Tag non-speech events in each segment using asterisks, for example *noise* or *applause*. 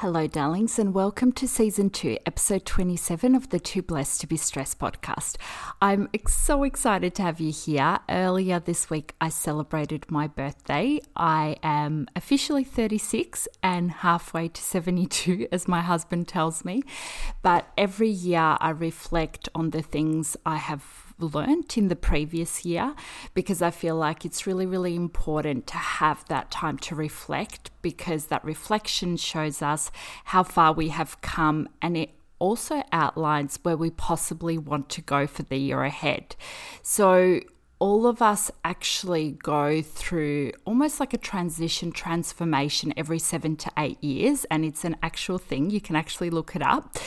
Hello, darlings, and welcome to season two, episode 27 of the Too Blessed to Be Stressed podcast. I'm so excited to have you here. Earlier this week, I celebrated my birthday. I am officially 36 and halfway to 72, *laughs* as my husband tells me. But every year, I reflect on the things I have learnt in the previous year because I feel like it's really, really important to have that time to reflect because that reflection shows us how far we have come and it also outlines where we possibly want to go for the year ahead. So, all of us actually go through almost like a transition transformation every seven to eight years, and it's an actual thing. You can actually look it up.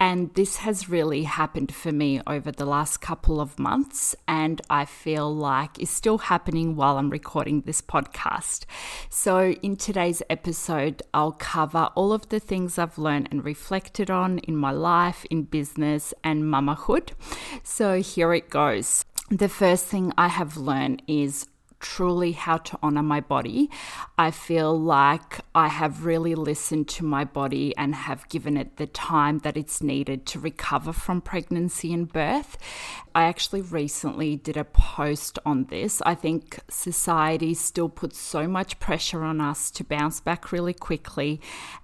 And this has really happened for me over the last couple of months, and I feel like it's still happening while I'm recording this podcast. So, in today's episode, I'll cover all of the things I've learned and reflected on in my life, in business, and mamahood. So, here it goes the first thing I have learned is truly how to honor my body. I feel like I have really listened to my body and have given it the time that it's needed to recover from pregnancy and birth. I actually recently did a post on this. I think society still puts so much pressure on us to bounce back really quickly,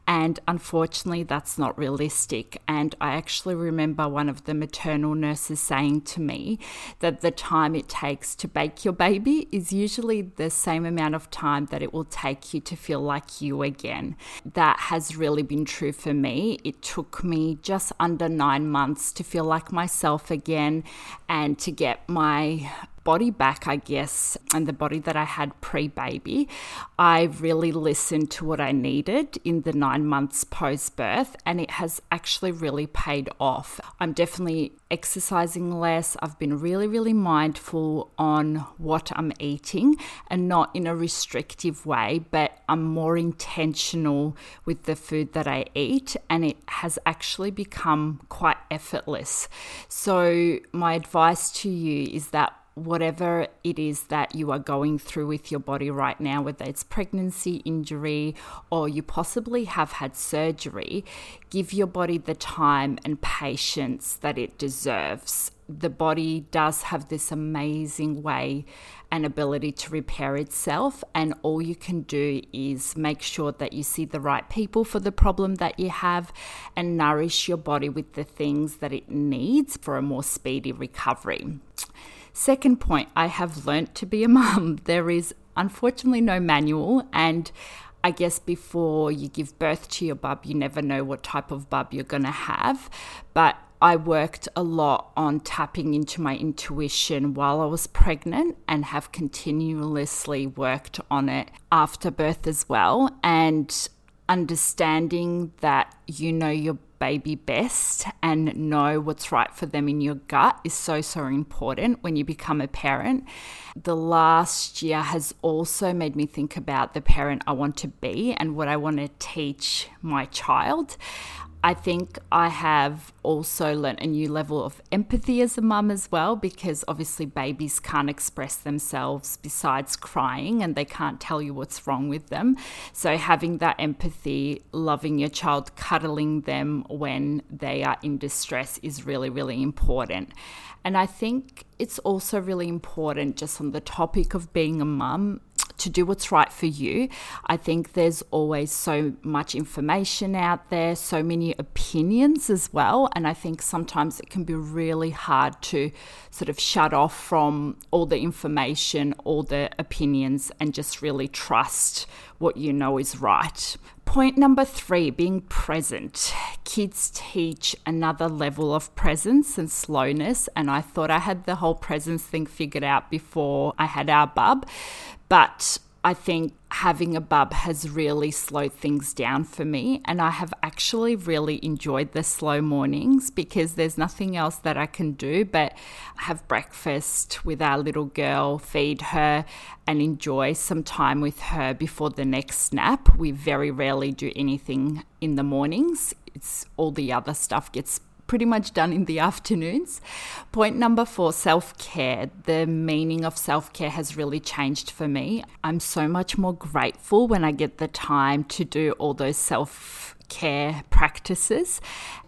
and unfortunately, that's not realistic. And I actually remember one of the maternal nurses saying to me that the time it takes to bake your baby is usually the same amount of time that it will take you to feel like you again. That has really been true for me. It took me just under nine months to feel like myself again and to get my body back, I guess, and the body that I had pre baby, I really listened to what I needed in the nine months post birth, and it has actually really paid off. I'm definitely exercising less. I've been really, really mindful on what I'm eating and not in a restrictive way, but I'm more intentional with the food that I eat, and it has actually become quite effortless. So, my advice to you is that whatever it is that you are going through with your body right now, whether it's pregnancy, injury, or you possibly have had surgery, give your body the time and patience that it deserves. The body does have this amazing way and ability to repair itself, and all you can do is make sure that you see the right people for the problem that you have and nourish your body with the things that it needs for a more speedy recovery. Second point, I have learnt to be a mum. *laughs* There is unfortunately no manual, and I guess before you give birth to your bub, you never know what type of bub you're going to have. But I worked a lot on tapping into my intuition while I was pregnant and have continuously worked on it after birth as well. And understanding that you know your baby best and know what's right for them in your gut is so, so important when you become a parent. The last year has also made me think about the parent I want to be and what I want to teach my child. I think I have also learnt a new level of empathy as a mum as well, because obviously babies can't express themselves besides crying and they can't tell you what's wrong with them. So, having that empathy, loving your child, cuddling them when they are in distress is really, really important. And I think it's also really important, just on the topic of being a mum, to do what's right for you. I think there's always so much information out there, so many opinions as well. And I think sometimes it can be really hard to sort of shut off from all the information, all the opinions, and just really trust what you know is right. Point number three being present. Kids teach another level of presence and slowness, and I thought I had the whole presence thing figured out before I had our bub, but I think having a bub has really slowed things down for me. And I have actually really enjoyed the slow mornings because there's nothing else that I can do but have breakfast with our little girl, feed her, and enjoy some time with her before the next nap. We very rarely do anything in the mornings. It's all the other stuff gets pretty much done in the afternoons. Point number four self care. The meaning of self care has really changed for me. I'm so much more grateful when I get the time to do all those self care practices.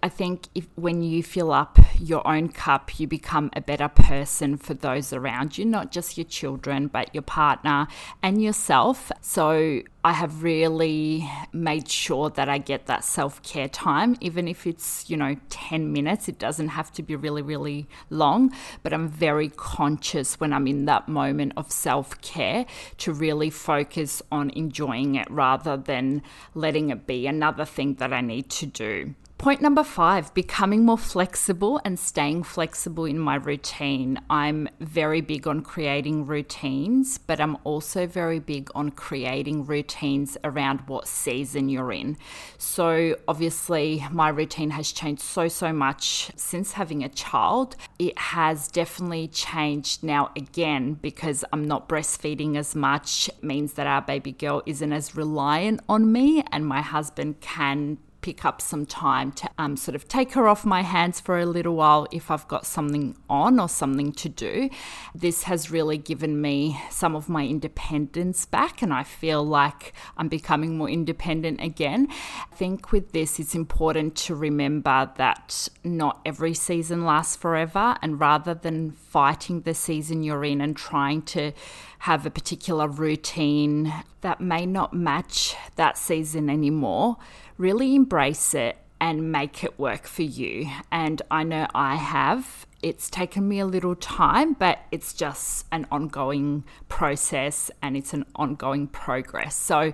I think if when you fill up your own cup, you become a better person for those around you, not just your children, but your partner and yourself. So I have really made sure that I get that self care time, even if it's, you know, 10 minutes. It doesn't have to be really, really long, but I'm very conscious when I'm in that moment of self care to really focus on enjoying it rather than letting it be another thing that I need to do. Point number five becoming more flexible and staying flexible in my routine. I'm very big on creating routines, but I'm also very big on creating routines around what season you're in. So, obviously, my routine has changed so, so much since having a child. It has definitely changed now again because I'm not breastfeeding as much, it means that our baby girl isn't as reliant on me, and my husband can pick up some time to um, sort of take her off my hands for a little while if I've got something on or something to do. This has really given me some of my independence back, and I feel like I'm becoming more independent again. I think with this, it's important to remember that not every season lasts forever, and rather than fighting the season you're in and trying to have a particular routine that may not match that season anymore, really embrace it and make it work for you. And I know I have. It's taken me a little time, but it's just an ongoing process and it's an ongoing progress. So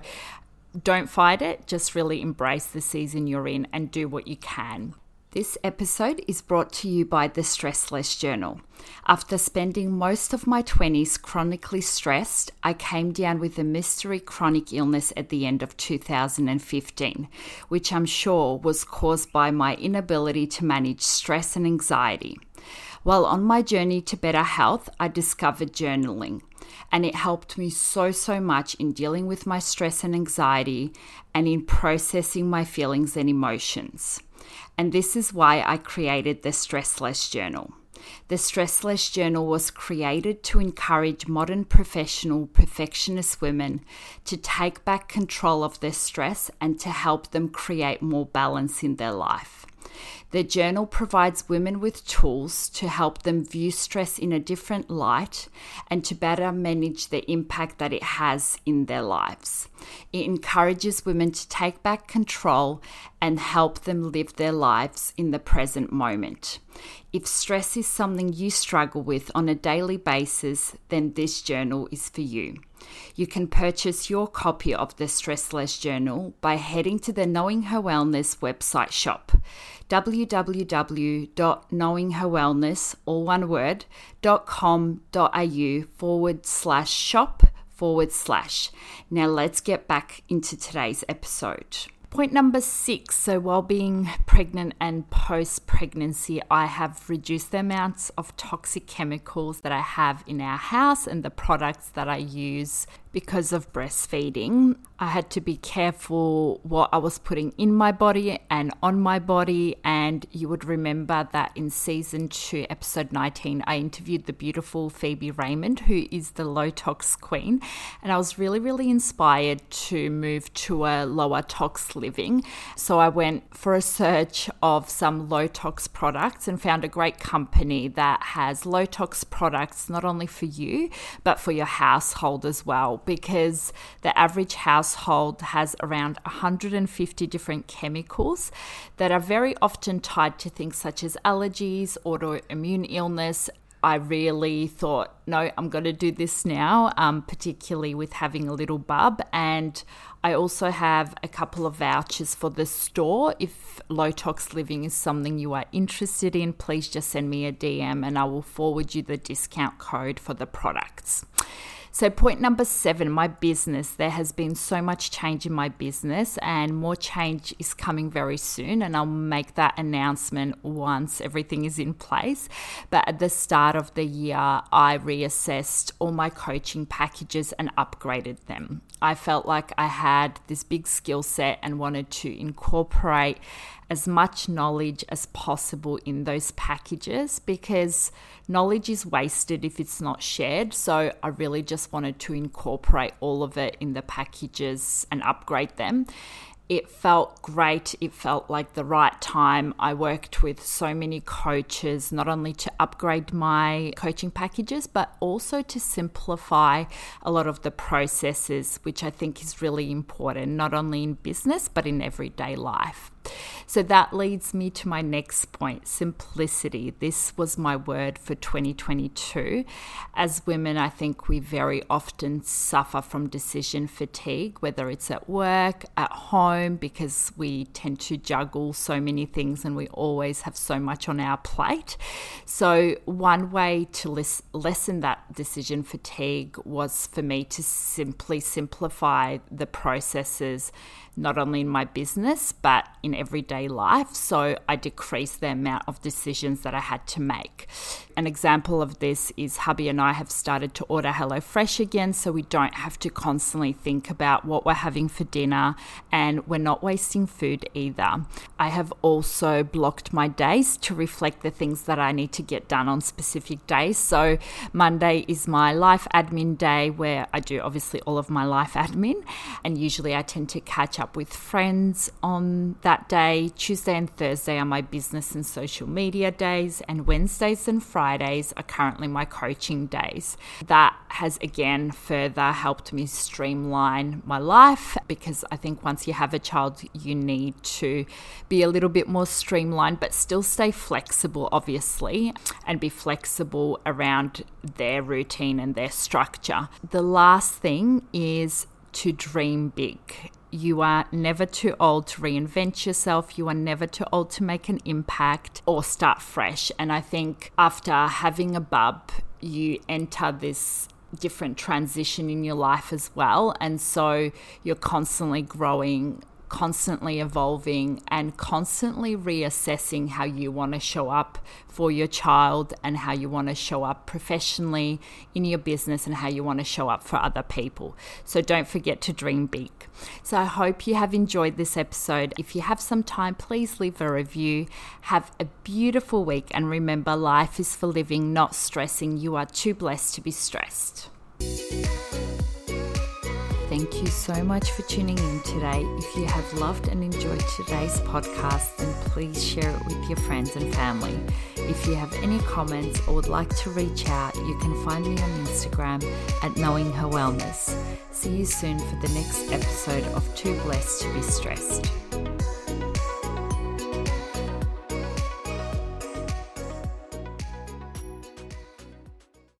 don't fight it, just really embrace the season you're in and do what you can. This episode is brought to you by the Stressless Journal. After spending most of my 20s chronically stressed, I came down with a mystery chronic illness at the end of 2015, which I'm sure was caused by my inability to manage stress and anxiety. While on my journey to better health, I discovered journaling, and it helped me so, so much in dealing with my stress and anxiety and in processing my feelings and emotions. And this is why I created the Stressless Journal. The Stressless Journal was created to encourage modern professional perfectionist women to take back control of their stress and to help them create more balance in their life. The journal provides women with tools to help them view stress in a different light and to better manage the impact that it has in their lives. It encourages women to take back control and help them live their lives in the present moment. If stress is something you struggle with on a daily basis, then this journal is for you. You can purchase your copy of the Stressless Journal by heading to the Knowing Her Wellness website shop www.knowingherwellness, all one word, .com.au forward slash shop forward slash. Now let's get back into today's episode. Point number six. So, while being pregnant and post pregnancy, I have reduced the amounts of toxic chemicals that I have in our house and the products that I use because of breastfeeding. I had to be careful what I was putting in my body and on my body. And you would remember that in season two, episode 19, I interviewed the beautiful Phoebe Raymond, who is the low tox queen. And I was really, really inspired to move to a lower tox living. So I went for a search of some low tox products and found a great company that has low tox products not only for you, but for your household as well because the average household has around 150 different chemicals that are very often tied to things such as allergies, autoimmune illness, I really thought, no, I'm going to do this now, um, particularly with having a little bub. And I also have a couple of vouchers for the store. If low tox living is something you are interested in, please just send me a DM and I will forward you the discount code for the products. So, point number seven my business. There has been so much change in my business, and more change is coming very soon. And I'll make that announcement once everything is in place. But at the start of the year, I reassessed all my coaching packages and upgraded them. I felt like I had this big skill set and wanted to incorporate as much knowledge as possible in those packages because knowledge is wasted if it's not shared. So I really just wanted to incorporate all of it in the packages and upgrade them it felt great. It felt like the right time. I worked with so many coaches, not only to upgrade my coaching packages, but also to simplify a lot of the processes, which I think is really important, not only in business, but in everyday life. So that leads me to my next point simplicity. This was my word for 2022. As women, I think we very often suffer from decision fatigue, whether it's at work, at home, because we tend to juggle so many things and we always have so much on our plate. So, one way to les- lessen that decision fatigue was for me to simply simplify the processes not only in my business, but in everyday life. So I decreased the amount of decisions that I had to make. An example of this is hubby and I have started to order HelloFresh again, so we don't have to constantly think about what we're having for dinner and we're not wasting food either. I have also blocked my days to reflect the things that I need to get done on specific days. So Monday is my life admin day where I do obviously all of my life admin, and usually I tend to catch up with friends on that day. Tuesday and Thursday are my business and social media days, and Wednesdays and Fridays are currently my coaching days. That has again further helped me streamline my life because I think once you have a child, you need to be a little bit more streamlined, but still stay flexible, obviously, and be flexible around their routine and their structure. The last thing is to dream big. You are never too old to reinvent yourself. You are never too old to make an impact or start fresh. And I think after having a bub, you enter this different transition in your life as well. And so you're constantly growing constantly evolving and constantly reassessing how you want to show up for your child and how you want to show up professionally in your business and how you want to show up for other people. So don't forget to dream big. So I hope you have enjoyed this episode. If you have some time, please leave a review. Have a beautiful week and remember life is for living, not stressing. You are too blessed to be stressed. Thank you so much for tuning in today. If you have loved and enjoyed today's podcast, then please share it with your friends and family. If you have any comments or would like to reach out, you can find me on Instagram at Knowing Her Wellness. See you soon for the next episode of Too Blessed to Be Stressed.